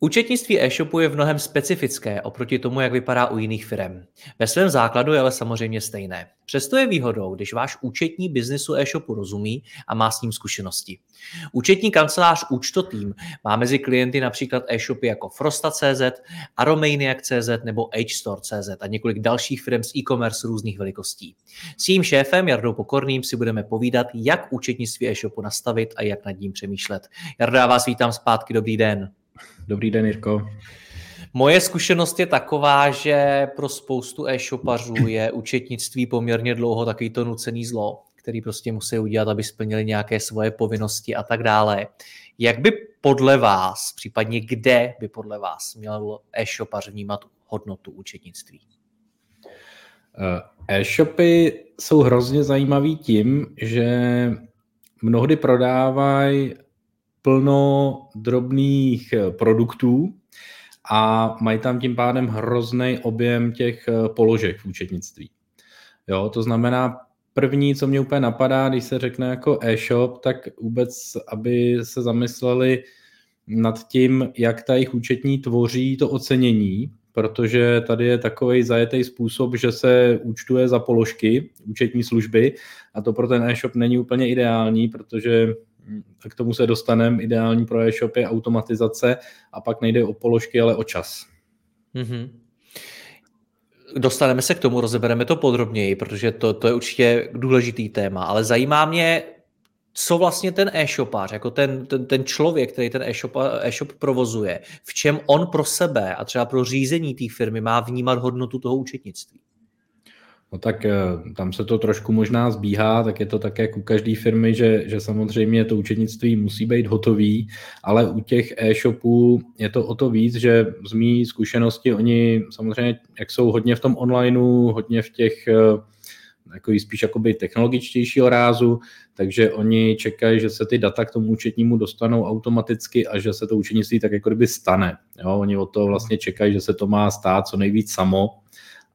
Účetnictví e-shopu je v mnohem specifické oproti tomu, jak vypadá u jiných firm. Ve svém základu je ale samozřejmě stejné. Přesto je výhodou, když váš účetní biznesu e-shopu rozumí a má s ním zkušenosti. Účetní kancelář Účtotým má mezi klienty například e-shopy jako Frosta.cz, Aromaniac.cz nebo HStore.cz a několik dalších firm z e-commerce různých velikostí. S jejím šéfem Jardou Pokorným si budeme povídat, jak účetnictví e-shopu nastavit a jak nad ním přemýšlet. Jardo, já vás vítám zpátky, dobrý den. Dobrý den, Jirko. Moje zkušenost je taková, že pro spoustu e-shopařů je účetnictví poměrně dlouho takový to nucený zlo, který prostě musí udělat, aby splnili nějaké svoje povinnosti a tak dále. Jak by podle vás, případně kde by podle vás měl e-shopař vnímat hodnotu účetnictví? Eh, e-shopy jsou hrozně zajímavý tím, že mnohdy prodávají plno drobných eh, produktů a mají tam tím pádem hrozný objem těch eh, položek v účetnictví. Jo, to znamená, první, co mě úplně napadá, když se řekne jako e-shop, tak vůbec, aby se zamysleli nad tím, jak ta jejich účetní tvoří to ocenění, protože tady je takový zajetý způsob, že se účtuje za položky účetní služby a to pro ten e-shop není úplně ideální, protože k tomu se dostaneme. Ideální pro e-shop je automatizace a pak nejde o položky, ale o čas. Mm-hmm. Dostaneme se k tomu, rozebereme to podrobněji, protože to, to je určitě důležitý téma, ale zajímá mě, co vlastně ten e-shopář, jako ten, ten, ten člověk, který ten e-shop, e-shop provozuje, v čem on pro sebe a třeba pro řízení té firmy má vnímat hodnotu toho účetnictví? No tak eh, tam se to trošku možná zbíhá, tak je to také jako u každé firmy, že, že samozřejmě to účetnictví musí být hotový, ale u těch e-shopů je to o to víc, že z mý zkušenosti oni samozřejmě, jak jsou hodně v tom onlineu, hodně v těch jako spíš jakoby technologičtějšího rázu, takže oni čekají, že se ty data k tomu účetnímu dostanou automaticky a že se to účetnictví tak jako kdyby stane. Jo, oni o to vlastně čekají, že se to má stát co nejvíc samo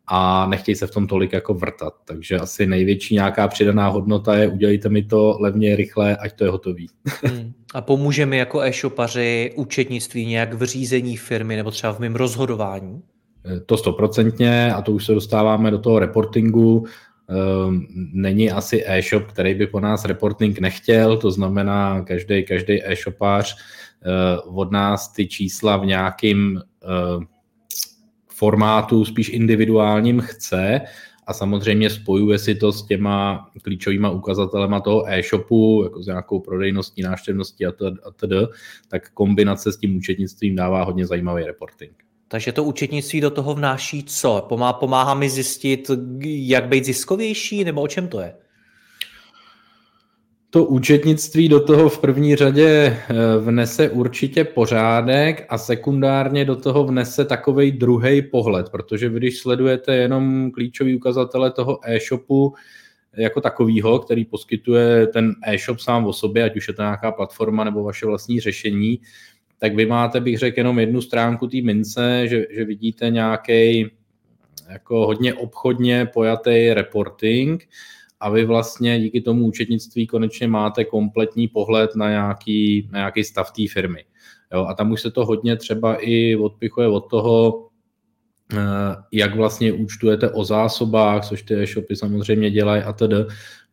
a nechtějí se v tom tolik jako vrtat. Takže asi největší nějaká přidaná hodnota je udělejte mi to levně, rychle, ať to je hotový. Hmm. A pomůže mi jako e-shopaři účetnictví nějak v řízení firmy nebo třeba v mém rozhodování? Eh, to stoprocentně a to už se dostáváme do toho reportingu. Ehm, není asi e-shop, který by po nás reporting nechtěl, to znamená každý, každý e-shopář eh, od nás ty čísla v nějakým eh, formátu spíš individuálním chce a samozřejmě spojuje si to s těma klíčovými ukazatelema toho e-shopu, jako s nějakou prodejností, návštěvností a td., tak kombinace s tím účetnictvím dává hodně zajímavý reporting. Takže to účetnictví do toho vnáší co? Pomáhá, pomáhá mi zjistit, jak být ziskovější, nebo o čem to je? To účetnictví do toho v první řadě eh, vnese určitě pořádek a sekundárně do toho vnese takový druhý pohled, protože vy, když sledujete jenom klíčový ukazatele toho e-shopu jako takového, který poskytuje ten e-shop sám o sobě, ať už je to nějaká platforma nebo vaše vlastní řešení, tak vy máte, bych řekl, jenom jednu stránku té mince, že, že vidíte nějaký jako hodně obchodně pojatý reporting, a vy vlastně díky tomu účetnictví konečně máte kompletní pohled na nějaký, na nějaký stav té firmy. Jo, a tam už se to hodně třeba i odpichuje od toho, eh, jak vlastně účtujete o zásobách, což ty e-shopy samozřejmě dělají a tedy,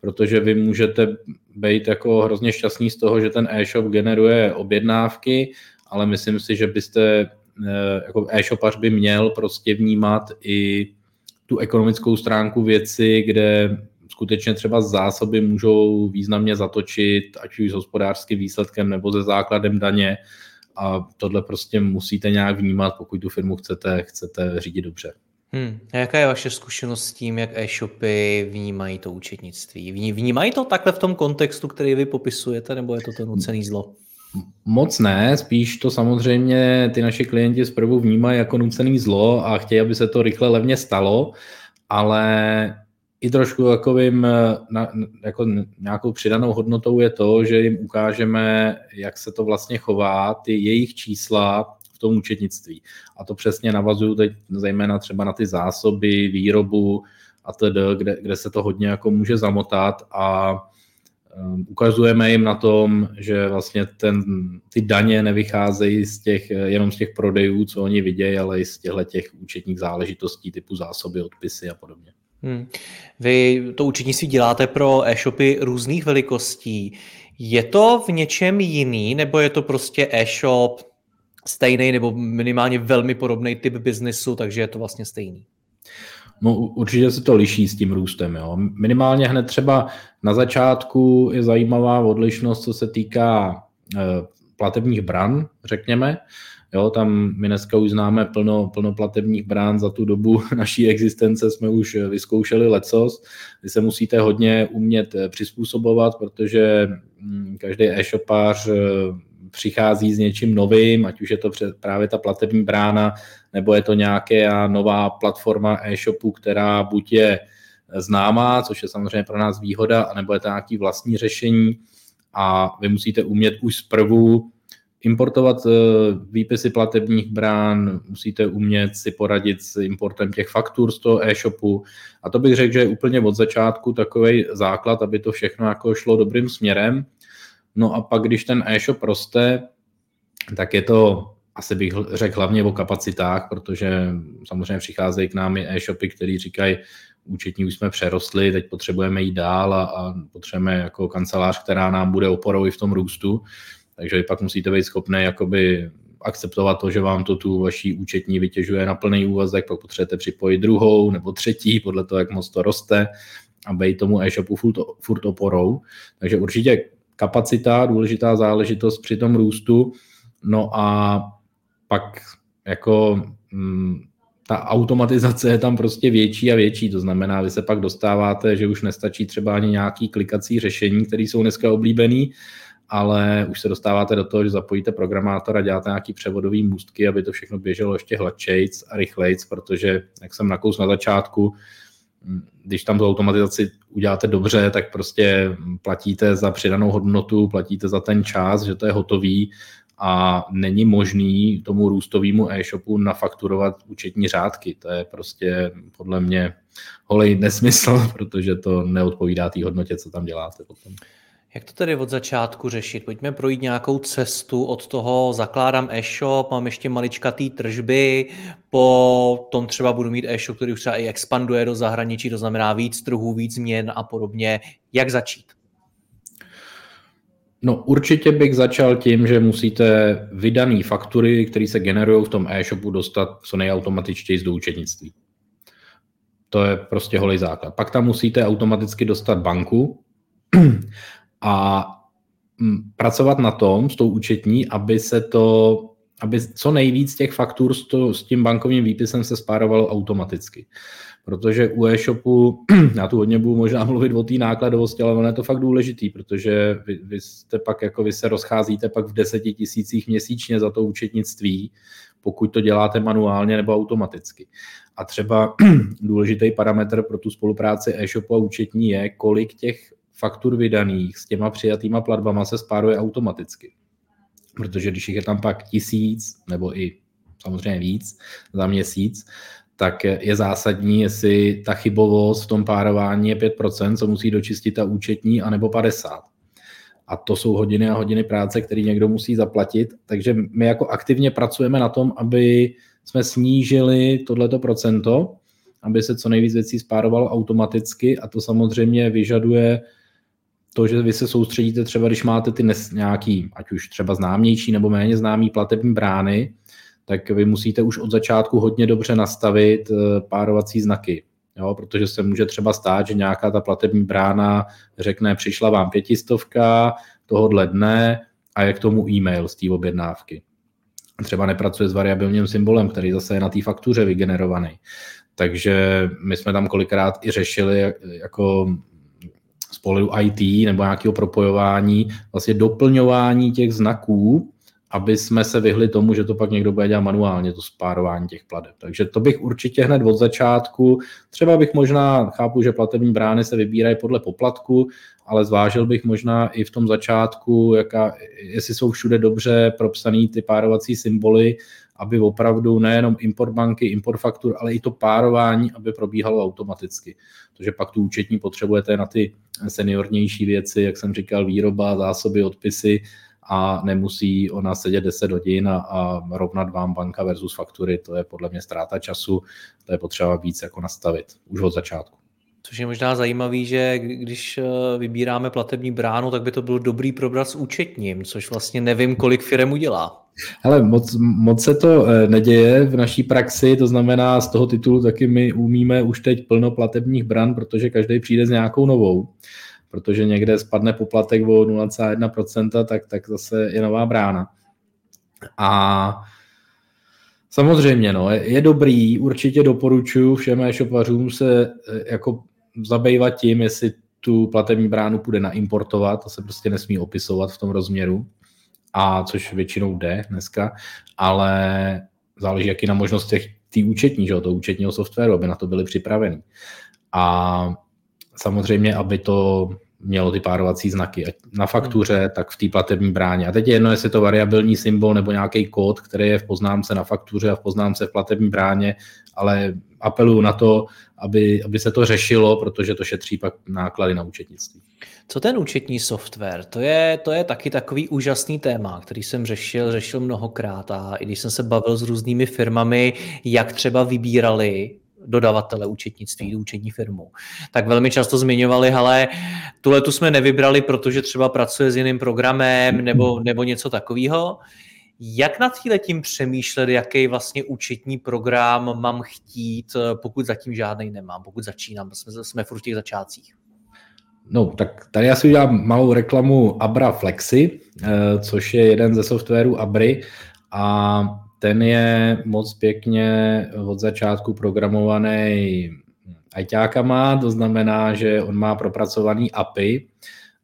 protože vy můžete být jako hrozně šťastný z toho, že ten e-shop generuje objednávky, ale myslím si, že byste eh, jako e-shopař by měl prostě vnímat i tu ekonomickou stránku věci, kde skutečně třeba zásoby můžou významně zatočit, ať už s hospodářským výsledkem nebo se základem daně a tohle prostě musíte nějak vnímat, pokud tu firmu chcete, chcete řídit dobře. Hmm. A jaká je vaše zkušenost s tím, jak e-shopy vnímají to účetnictví? Vnímají to takhle v tom kontextu, který vy popisujete, nebo je to to nucený zlo? Moc ne, spíš to samozřejmě ty naši klienti zprvu vnímají jako nucený zlo a chtějí, aby se to rychle levně stalo, ale i trošku takovým, na, jako nějakou přidanou hodnotou je to, že jim ukážeme, jak se to vlastně chová, ty jejich čísla v tom účetnictví. A to přesně navazuju teď zejména třeba na ty zásoby, výrobu a tedy, kde, kde se to hodně jako může zamotat a um, ukazujeme jim na tom, že vlastně ten, ty daně nevycházejí z těch, jenom z těch prodejů, co oni vidějí, ale i z těchto těch účetních záležitostí typu zásoby, odpisy a podobně. Hmm. Vy to účetnictví děláte pro e-shopy různých velikostí. Je to v něčem jiný, nebo je to prostě e-shop stejný nebo minimálně velmi podobný typ biznesu, takže je to vlastně stejný? No, určitě se to liší s tím růstem. Jo. Minimálně hned třeba na začátku je zajímavá odlišnost, co se týká e, platebních bran, řekněme. Jo, tam my dneska už známe plno, plno platebních brán za tu dobu naší existence, jsme už vyzkoušeli lecos. Vy se musíte hodně umět eh, přizpůsobovat, protože mm, každý e-shopář eh, přichází s něčím novým, ať už je to právě ta platební brána, nebo je to nějaká nová platforma e-shopu, která buď je známá, což je samozřejmě pro nás výhoda, nebo je to nějaký vlastní řešení a vy musíte umět už zprvu importovat eh, výpisy platebních brán, musíte umět si poradit s importem těch faktur z toho e-shopu a to bych řekl, že je úplně od začátku takový základ, aby to všechno jako šlo dobrým směrem. No a pak, když ten e-shop roste, tak je to asi bych řekl hlavně o kapacitách, protože samozřejmě přicházejí k nám i e-shopy, který říkají, účetní už jsme přerostli, teď potřebujeme jít dál a, a potřebujeme jako kancelář, která nám bude oporou i v tom růstu. Takže vy pak musíte být schopný jakoby akceptovat to, že vám to tu vaší účetní vytěžuje na plný úvazek, pak potřebujete připojit druhou nebo třetí, podle toho, jak moc to roste a být tomu e-shopu furt, furt oporou. Takže určitě kapacita, důležitá záležitost při tom růstu. No a pak jako mm, ta automatizace je tam prostě větší a větší, to znamená, vy se pak dostáváte, že už nestačí třeba ani nějaký klikací řešení, které jsou dneska oblíbený, ale už se dostáváte do toho, že zapojíte programátora, děláte nějaký převodový můstky, aby to všechno běželo ještě hladčejc a rychlejc, protože, jak jsem nakous na začátku, když tam tu automatizaci uděláte dobře, tak prostě platíte za přidanou hodnotu, platíte za ten čas, že to je hotový a není možný tomu růstovému e-shopu nafakturovat účetní řádky. To je prostě podle mě holej nesmysl, protože to neodpovídá té hodnotě, co tam děláte potom. Jak to tedy od začátku řešit? Pojďme projít nějakou cestu od toho zakládám e-shop, mám ještě maličkatý tržby, po tom třeba budu mít e-shop, který už třeba i expanduje do zahraničí, to znamená víc trhů, víc změn a podobně. Jak začít? No určitě bych začal tím, že musíte vydané faktury, které se generují v tom e-shopu, dostat co nejautomatičtěji z do účetnictví. To je prostě holý základ. Pak tam musíte automaticky dostat banku a mm, pracovat na tom s tou účetní, aby se to, aby co nejvíc těch faktur s, to, s tím bankovním výpisem se spárovalo automaticky. Protože u e-shopu, já tu hodně budu možná mluvit o té nákladovosti, ale ono je to fakt důležitý, protože vy, vy jste pak, jako vy se rozcházíte pak v deseti tisících měsíčně za to účetnictví, pokud to děláte manuálně nebo automaticky. A třeba důležitý parametr pro tu spolupráci e-shopu a účetní je, kolik těch faktur vydaných s těma přijatýma platbama se spáruje automaticky. Protože když jich je tam pak tisíc, nebo i samozřejmě víc za měsíc, tak je zásadní, jestli ta chybovost v tom párování je 5%, co musí dočistit ta účetní, anebo 50%. A to jsou hodiny a hodiny práce, které někdo musí zaplatit. Takže my jako aktivně pracujeme na tom, aby jsme snížili tohleto procento, aby se co nejvíc věcí spárovalo automaticky a to samozřejmě vyžaduje to, že vy se soustředíte třeba, když máte ty nes, nějaký, ať už třeba známější nebo méně známý platební brány, tak vy musíte už od začátku hodně dobře nastavit eh, párovací znaky. Jo, protože se může třeba stát, že nějaká ta platební brána řekne, přišla vám pětistovka tohohle dne a je k tomu e-mail z té objednávky. třeba nepracuje s variabilním symbolem, který zase je na té faktuře vygenerovaný. Takže my jsme tam kolikrát i řešili jako pohledu IT nebo nějakého propojování, vlastně doplňování těch znaků, aby jsme se vyhli tomu, že to pak někdo bude dělat manuálně, to spárování těch plateb. Takže to bych určitě hned od začátku, třeba bych možná, chápu, že platební brány se vybírají podle poplatku, ale zvážil bych možná i v tom začátku, jaká, jestli jsou všude dobře propsaný ty párovací symboly, aby opravdu nejenom import banky, import faktur, ale i to párování, aby probíhalo automaticky. Protože pak tu účetní potřebujete na ty seniornější věci, jak jsem říkal, výroba, zásoby, odpisy, a nemusí ona sedět 10 hodin a, a rovnat vám banka versus faktury. To je podle mě ztráta času, to je potřeba víc jako nastavit už od začátku. Což je možná zajímavý, že když eh, vybíráme platební bránu, tak by to bylo dobrý probrat s účetním, což vlastně nevím, kolik firm udělá. Ale moc, moc se to eh, neděje v naší praxi, to znamená z toho titulu taky my umíme už teď plno platebních bran, protože každý přijde s nějakou novou protože někde spadne poplatek o 0,1%, tak, tak zase je nová brána. A samozřejmě, no, je, je dobrý, určitě doporučuji všem e-shopařům se e, jako zabývat tím, jestli tu platební bránu půjde naimportovat, to se prostě nesmí opisovat v tom rozměru, a což většinou jde dneska, ale záleží jaký na možnostech té účetní, že, to účetního softwaru, aby na to byli připraveni. A samozřejmě, aby to mělo ty párovací znaky. Na faktuře, hmm. tak v té platební bráně. A teď je jedno, jestli je to variabilní symbol nebo nějaký kód, který je v poznámce na faktuře a v poznámce v platební bráně, ale apeluju na to, aby, aby se to řešilo, protože to šetří pak náklady na účetnictví. Co ten účetní software? To je, to je taky takový úžasný téma, který jsem řešil, řešil mnohokrát a i když jsem se bavil s různými firmami, jak třeba vybírali dodavatele účetnictví, účetní firmu, tak velmi často zmiňovali, ale tuhle tu jsme nevybrali, protože třeba pracuje s jiným programem nebo, nebo něco takového. Jak nad tím přemýšlet, jaký vlastně účetní program mám chtít, pokud zatím žádný nemám, pokud začínám, jsme, jsme v těch začátcích? No, tak tady já si udělám malou reklamu Abra Flexi, eh, což je jeden ze softwarů Abry a ten je moc pěkně od začátku programovaný ajťákama, to znamená, že on má propracovaný API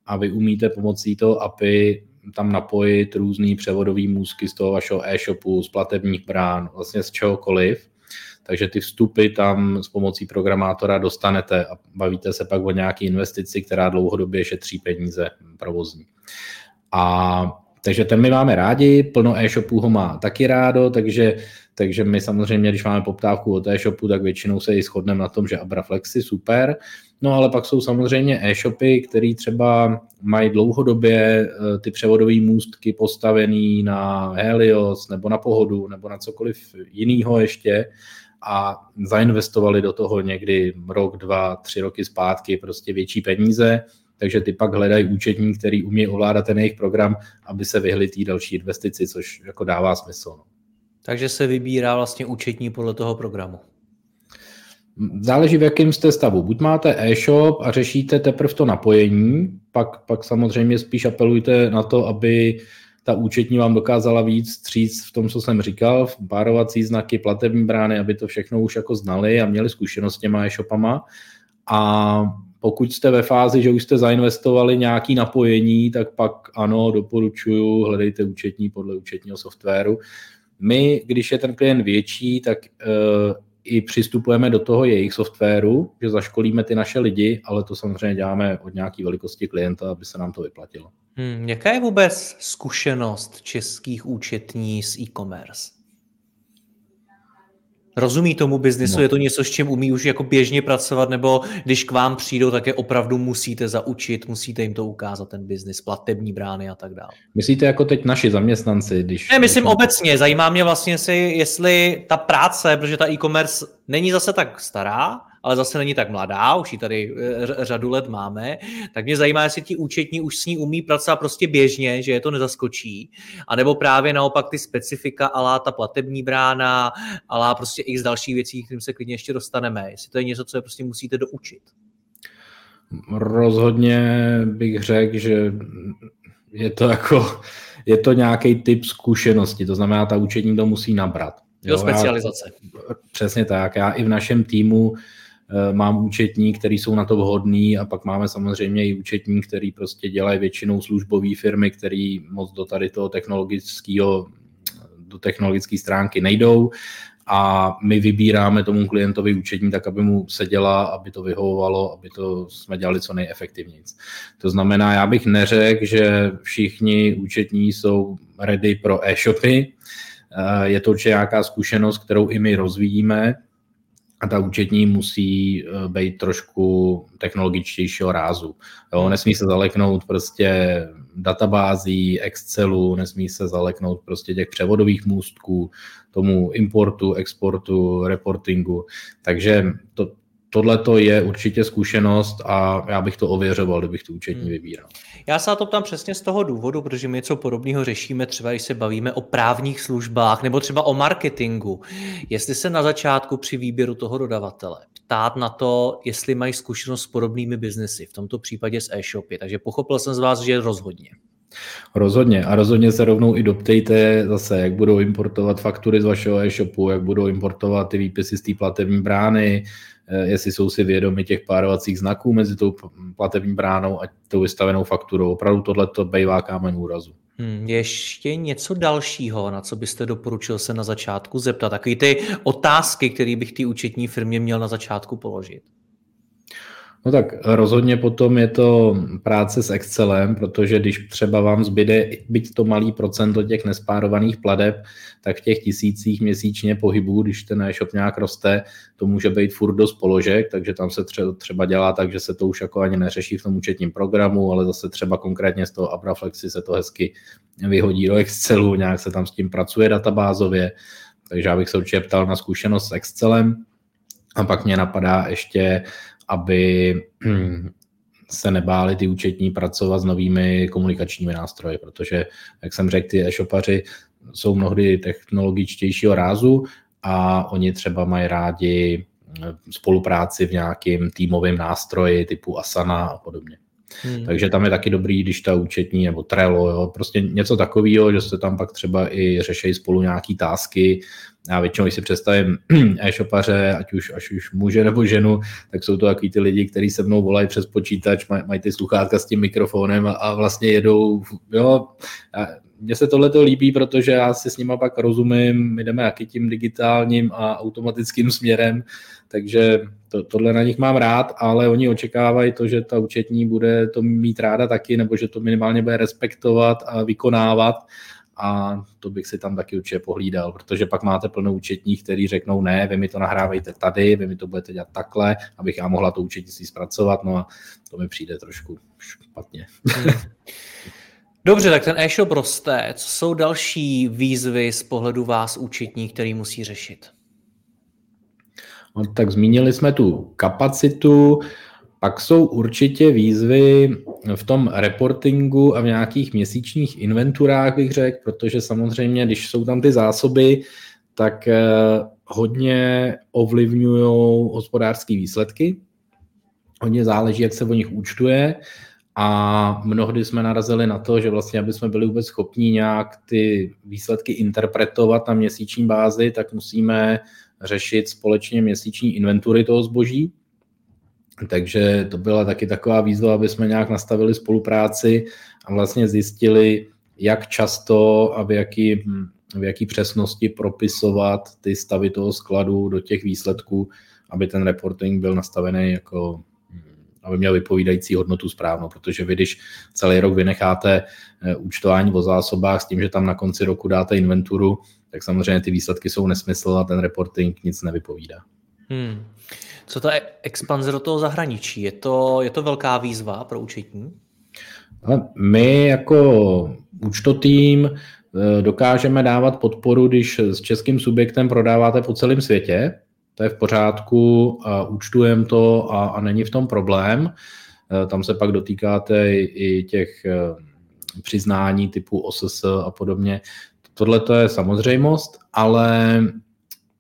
a vy umíte pomocí toho API tam napojit různý převodový můzky z toho vašeho e-shopu, z platebních brán, vlastně z čehokoliv. Takže ty vstupy tam s pomocí programátora dostanete a bavíte se pak o nějaké investici, která dlouhodobě šetří peníze provozní. A takže ten my máme rádi, plno e-shopů ho má taky rádo, takže, takže my samozřejmě, když máme poptávku od e-shopu, tak většinou se i shodneme na tom, že Abraflexy super. No ale pak jsou samozřejmě e-shopy, které třeba mají dlouhodobě eh, ty převodové můstky postavený na Helios nebo na Pohodu nebo na cokoliv jiného ještě a zainvestovali do toho někdy rok, dva, tři roky zpátky prostě větší peníze takže ty pak hledají účetní, který umí ovládat ten jejich program, aby se vyhli té další investici, což jako dává smysl. No. Takže se vybírá vlastně účetní podle toho programu. Záleží, v jakém jste stavu. Buď máte e-shop a řešíte teprve to napojení, pak, pak samozřejmě spíš apelujte na to, aby ta účetní vám dokázala víc stříc v tom, co jsem říkal, v párovací znaky, platební brány, aby to všechno už jako znali a měli zkušenost s těma e-shopama. A pokud jste ve fázi, že už jste zainvestovali nějaký napojení, tak pak ano, doporučuju, hledejte účetní podle účetního softwaru. My, když je ten klient větší, tak uh, i přistupujeme do toho jejich softwaru, že zaškolíme ty naše lidi, ale to samozřejmě děláme od nějaké velikosti klienta, aby se nám to vyplatilo. Hmm, jaká je vůbec zkušenost českých účetní s e-commerce? Rozumí tomu biznisu, no. je to něco, s čím umí už jako běžně pracovat, nebo když k vám přijdou, tak je opravdu musíte zaučit, musíte jim to ukázat, ten biznis, platební brány a tak dále. Myslíte jako teď naši zaměstnanci? Když... Ne, myslím obecně, zajímá mě vlastně si, jestli ta práce, protože ta e-commerce není zase tak stará, ale zase není tak mladá, už ji tady eh, řadu let máme, tak mě zajímá, jestli ti účetní už s ní umí pracovat prostě běžně, že je to nezaskočí, anebo právě naopak ty specifika, alá ta platební brána, alá prostě x dalších věcí, kterým se klidně ještě dostaneme, jestli to je něco, co je prostě musíte doučit. Rozhodně bych řekl, že je to jako je to nějaký typ zkušenosti, to znamená, ta učení to musí nabrat. Jo, specializace. Já, přesně tak. Já i v našem týmu mám účetní, který jsou na to vhodný a pak máme samozřejmě i účetní, který prostě dělají většinou službové firmy, který moc do tady toho technologického do technologické stránky nejdou a my vybíráme tomu klientovi účetní tak, aby mu seděla, aby to vyhovovalo, aby to jsme dělali co nejefektivněji. To znamená, já bych neřekl, že všichni účetní jsou ready pro e-shopy. Eh, je to určitě nějaká zkušenost, kterou i my rozvíjíme a ta účetní musí eh, být trošku technologičtějšího rázu. Jo, nesmí se zaleknout prostě databází, Excelu, nesmí se zaleknout prostě těch převodových můstků, tomu importu, exportu, reportingu. Takže to, tohle to je určitě zkušenost a já bych to ověřoval, kdybych tu účetní hmm. vybíral. Já se na to ptám přesně z toho důvodu, protože my něco podobného řešíme třeba, když se bavíme o právních službách nebo třeba o marketingu. Jestli se na začátku při výběru toho dodavatele ptát na to, jestli mají zkušenost s podobnými biznesy, v tomto případě s e-shopy. Takže pochopil jsem z vás, že rozhodně. Rozhodně a rozhodně se rovnou i doptejte zase, jak budou importovat faktury z vašeho e-shopu, jak budou importovat ty výpisy z té platební brány, eh, jestli jsou si vědomi těch párovacích znaků mezi tou platební bránou a tou vystavenou fakturou. Opravdu tohle to bývá kámen úrazu. Hmm, ještě něco dalšího, na co byste doporučil se na začátku zeptat? Takové ty otázky, které bych ty účetní firmě měl na začátku položit. No tak rozhodně potom je to práce s Excelem, protože když třeba vám zbyde byť to malý procento těch nespárovaných pladeb, tak v těch tisících měsíčně pohybů, když ten e-shop nějak roste, to může být furt dost položek, takže tam se třeba dělá tak, že se to už jako ani neřeší v tom účetním programu, ale zase třeba konkrétně z toho Abraflexy se to hezky vyhodí do Excelu, nějak se tam s tím pracuje databázově, takže já bych se určitě ptal na zkušenost s Excelem. A pak mě napadá ještě aby se nebáli ty účetní pracovat s novými komunikačními nástroji, protože, jak jsem řekl, ty e-shopaři jsou mnohdy technologičtějšího rázu a oni třeba mají rádi spolupráci v nějakým týmovém nástroji typu Asana a podobně. Hmm. Takže tam je taky dobrý, když ta účetní nebo Trello, jo, prostě něco takového, že se tam pak třeba i řeší spolu nějaký tásky. Já většinou, když si představím e-shopaře, ať už, až už muže nebo ženu, tak jsou to takový ty lidi, kteří se mnou volají přes počítač, maj, mají ty sluchátka s tím mikrofonem a, a vlastně jedou, jo, mně se tohle líbí, protože já si s nima pak rozumím, my jdeme jaký tím digitálním a automatickým směrem, takže to, tohle na nich mám rád, ale oni očekávají to, že ta účetní bude to mít ráda taky, nebo že to minimálně bude respektovat a vykonávat a to bych si tam taky určitě pohlídal, protože pak máte plno účetních, který řeknou ne, vy mi to nahrávejte tady, vy mi to budete dělat takhle, abych já mohla to účetnictví zpracovat, no a to mi přijde trošku špatně. Dobře, tak ten e-shop roste. Co jsou další výzvy z pohledu vás účetní, který musí řešit? No, tak zmínili jsme tu kapacitu, pak jsou určitě výzvy v tom reportingu a v nějakých měsíčních inventurách, bych řekl, protože samozřejmě, když jsou tam ty zásoby, tak eh, hodně ovlivňují hospodářské výsledky. Hodně záleží, jak se o nich účtuje a mnohdy jsme narazili na to, že vlastně, aby jsme byli vůbec schopni nějak ty výsledky interpretovat na měsíční bázi, tak musíme řešit společně měsíční inventury toho zboží. Takže to byla taky taková výzva, aby jsme nějak nastavili spolupráci a vlastně zjistili, jak často a v jaký, v jaký přesnosti propisovat ty stavy toho skladu do těch výsledků, aby ten reporting byl nastavený jako aby měl vypovídající hodnotu správnou, protože vy, když celý rok vynecháte eh, účtování o zásobách s tím, že tam na konci roku dáte inventuru, tak samozřejmě ty výsledky jsou nesmysl a ten reporting nic nevypovídá. Hmm. Co ta expanze do toho zahraničí? Je to, je to velká výzva pro účetní? My jako účtotým eh, dokážeme dávat podporu, když s českým subjektem prodáváte po celém světě, to je v pořádku, účtujeme to a, a není v tom problém. E, tam se pak dotýkáte i těch e, přiznání typu OSS a podobně. Tohle to je samozřejmost, ale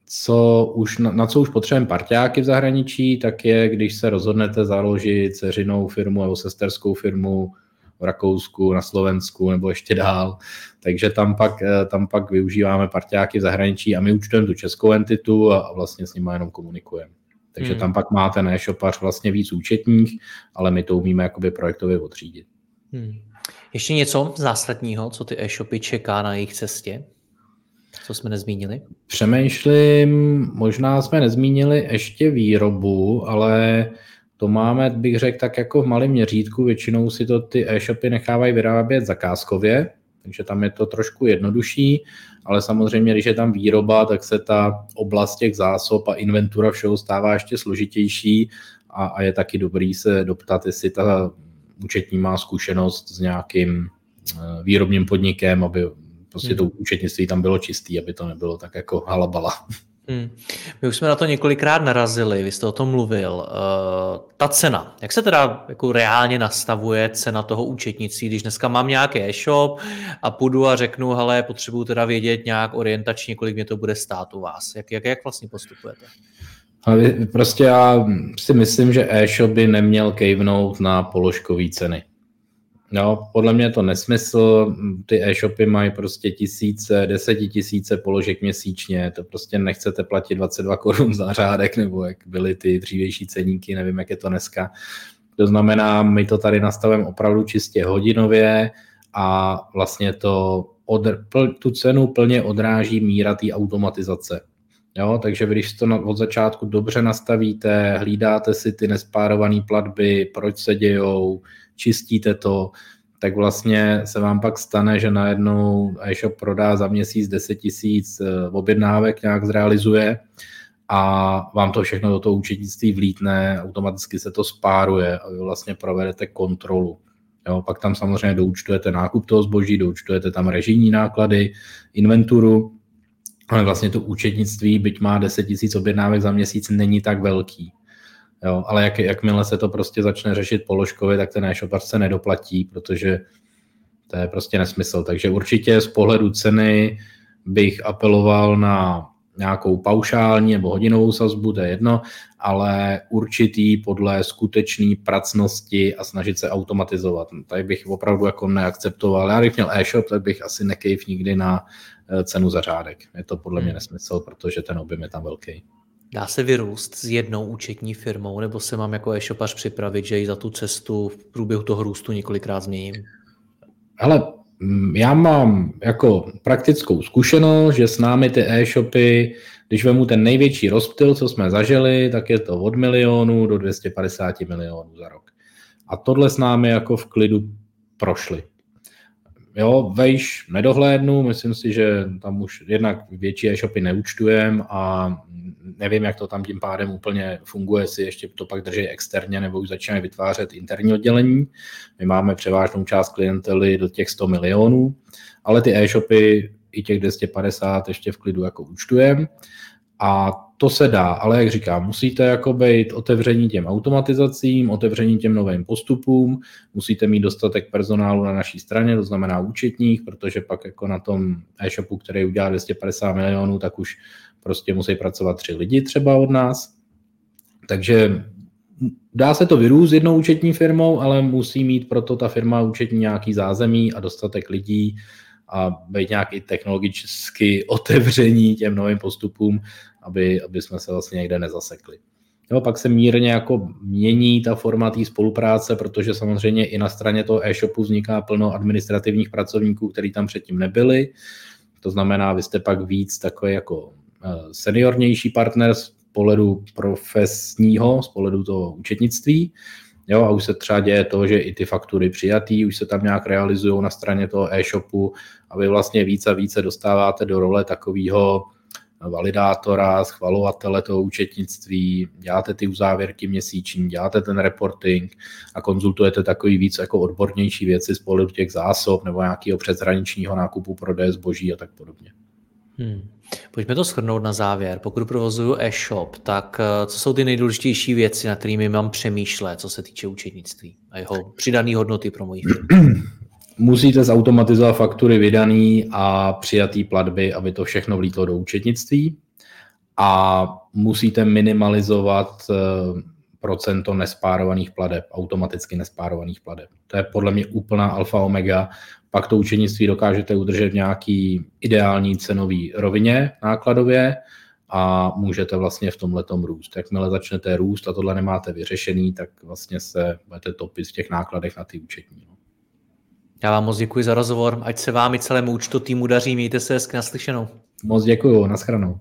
co už, na co už potřebujeme parťáky v zahraničí, tak je, když se rozhodnete založit ceřinou firmu nebo sesterskou firmu v Rakousku, na Slovensku nebo ještě dál. Takže tam pak, eh, tam pak využíváme partiáky v zahraničí a my účtujeme tu českou entitu a vlastně s nimi jenom komunikujeme. Takže hmm. tam pak máte e-shopař vlastně víc účetních, ale my to umíme jakoby projektově odřídit. Hmm. Ještě něco zásadního, co ty e-shopy čeká na jejich cestě? Co jsme nezmínili? Přemýšlím, možná jsme nezmínili ještě výrobu, ale to máme, bych řekl, tak jako v malém měřítku. Většinou si to ty e-shopy nechávají vyrábět zakázkově, takže tam je to trošku jednodušší, ale samozřejmě, když je tam výroba, tak se ta oblast těch zásob a inventura všeho stává ještě složitější a, a je taky dobrý se doptat, jestli ta účetní má zkušenost s nějakým eh, výrobním podnikem, aby prostě hmm. to účetnictví tam bylo čistý, aby to nebylo tak jako halabala. Hmm. My už jsme na to několikrát narazili, vy jste o tom mluvil. Uh, ta cena, jak se teda jako reálně nastavuje cena toho účetnictví, když dneska mám nějaký e-shop a půjdu a řeknu, hele, potřebuju teda vědět nějak orientačně, kolik mě to bude stát u vás. Jak, jak, jak vlastně postupujete? Ale prostě já si myslím, že e-shop by neměl kejvnout na položkové ceny. No, podle mě je to nesmysl. Ty e-shopy mají prostě tisíce, desetitisíce položek měsíčně. To prostě nechcete platit 22 korun za řádek, nebo jak byly ty dřívější ceníky, nevím, jak je to dneska. To znamená, my to tady nastavujeme opravdu čistě hodinově a vlastně to od, tu cenu plně odráží míra té automatizace. Jo, takže když to od začátku dobře nastavíte, hlídáte si ty nespárované platby, proč se dějou, čistíte to, tak vlastně se vám pak stane, že najednou e-shop prodá za měsíc 10 tisíc eh, objednávek, nějak zrealizuje a vám to všechno do toho účetnictví vlítne, automaticky se to spáruje a vy vlastně provedete kontrolu. Jo, pak tam samozřejmě doučtujete nákup toho zboží, doučtujete tam režijní náklady, inventuru, ale vlastně to účetnictví, byť má 10 tisíc objednávek za měsíc, není tak velký. Jo, ale jak, jakmile se to prostě začne řešit položkově, tak ten e-shop se nedoplatí, protože to je prostě nesmysl. Takže určitě z pohledu ceny bych apeloval na nějakou paušální nebo hodinovou sazbu, to je jedno, ale určitý podle skutečné pracnosti a snažit se automatizovat. Tady bych opravdu jako neakceptoval. Já bych měl e-shop, tak bych asi nekejv nikdy na eh, cenu za řádek. Je to podle mě hmm. nesmysl, protože ten objem je tam velký. Dá se vyrůst s jednou účetní firmou, nebo se mám jako e-shopař připravit, že i za tu cestu v průběhu toho růstu několikrát změním? Ale mm, já mám jako praktickou zkušenost, že s námi ty e-shopy, když vemu ten největší rozptyl, co jsme zažili, tak je to od milionu do 250 milionů za rok. A tohle s námi jako v klidu prošli. Jo, vejš nedohlédnu, myslím si, že tam už jednak větší e-shopy neúčtujem a nevím, jak to tam tím pádem úplně funguje, jestli ještě to pak drží externě nebo už začínají vytvářet interní oddělení. My máme převážnou část klientely do těch 100 milionů, ale ty e-shopy i těch 250 ještě v klidu jako účtujem. A to se dá, ale jak říkám, musíte jako být otevření těm automatizacím, otevření těm novým postupům, musíte mít dostatek personálu na naší straně, to znamená účetních, protože pak jako na tom e-shopu, který udělá 250 milionů, tak už prostě musí pracovat tři lidi třeba od nás. Takže dá se to vyrůst jednou účetní firmou, ale musí mít proto ta firma účetní nějaký zázemí a dostatek lidí a být nějaký technologicky otevření těm novým postupům, aby, aby jsme se vlastně někde nezasekli. Jo, pak se mírně jako mění ta forma té spolupráce, protože samozřejmě i na straně toho e-shopu vzniká plno administrativních pracovníků, kteří tam předtím nebyli. To znamená, vy jste pak víc takový jako Eh, seniornější partner z pohledu profesního, z pohledu toho účetnictví. Jo, a už se třeba děje to, že i ty faktury přijatý, už se tam nějak realizují na straně toho e-shopu a vy vlastně více a více dostáváte do role takového validátora, schvalovatele toho účetnictví, děláte ty uzávěrky měsíční, děláte ten reporting a konzultujete takový víc jako odbornější věci z pohledu těch zásob nebo nějakého přeshraničního nákupu prodeje zboží a tak podobně. Hmm. Pojďme to shrnout na závěr. Pokud provozuju e-shop, tak eh, co jsou ty nejdůležitější věci, na kterými mám přemýšlet, co se týče účetnictví a jeho přidané hodnoty pro moji firmu? Musíte zautomatizovat faktury vydaný a přijatý platby, aby to všechno vlítlo do účetnictví. A musíte minimalizovat eh, procento nespárovaných pladeb, automaticky nespárovaných pladeb. To je podle mě úplná alfa omega. Pak to učenictví dokážete udržet v nějaký ideální cenový rovině nákladově a můžete vlastně v tomhle růst. Jakmile začnete růst a tohle nemáte vyřešený, tak vlastně se budete topit v těch nákladech na ty účetní. Já vám moc děkuji za rozhovor, ať se vám i celému účtu týmu daří, mějte se hezky naslyšenou. Moc děkuji, nashledanou.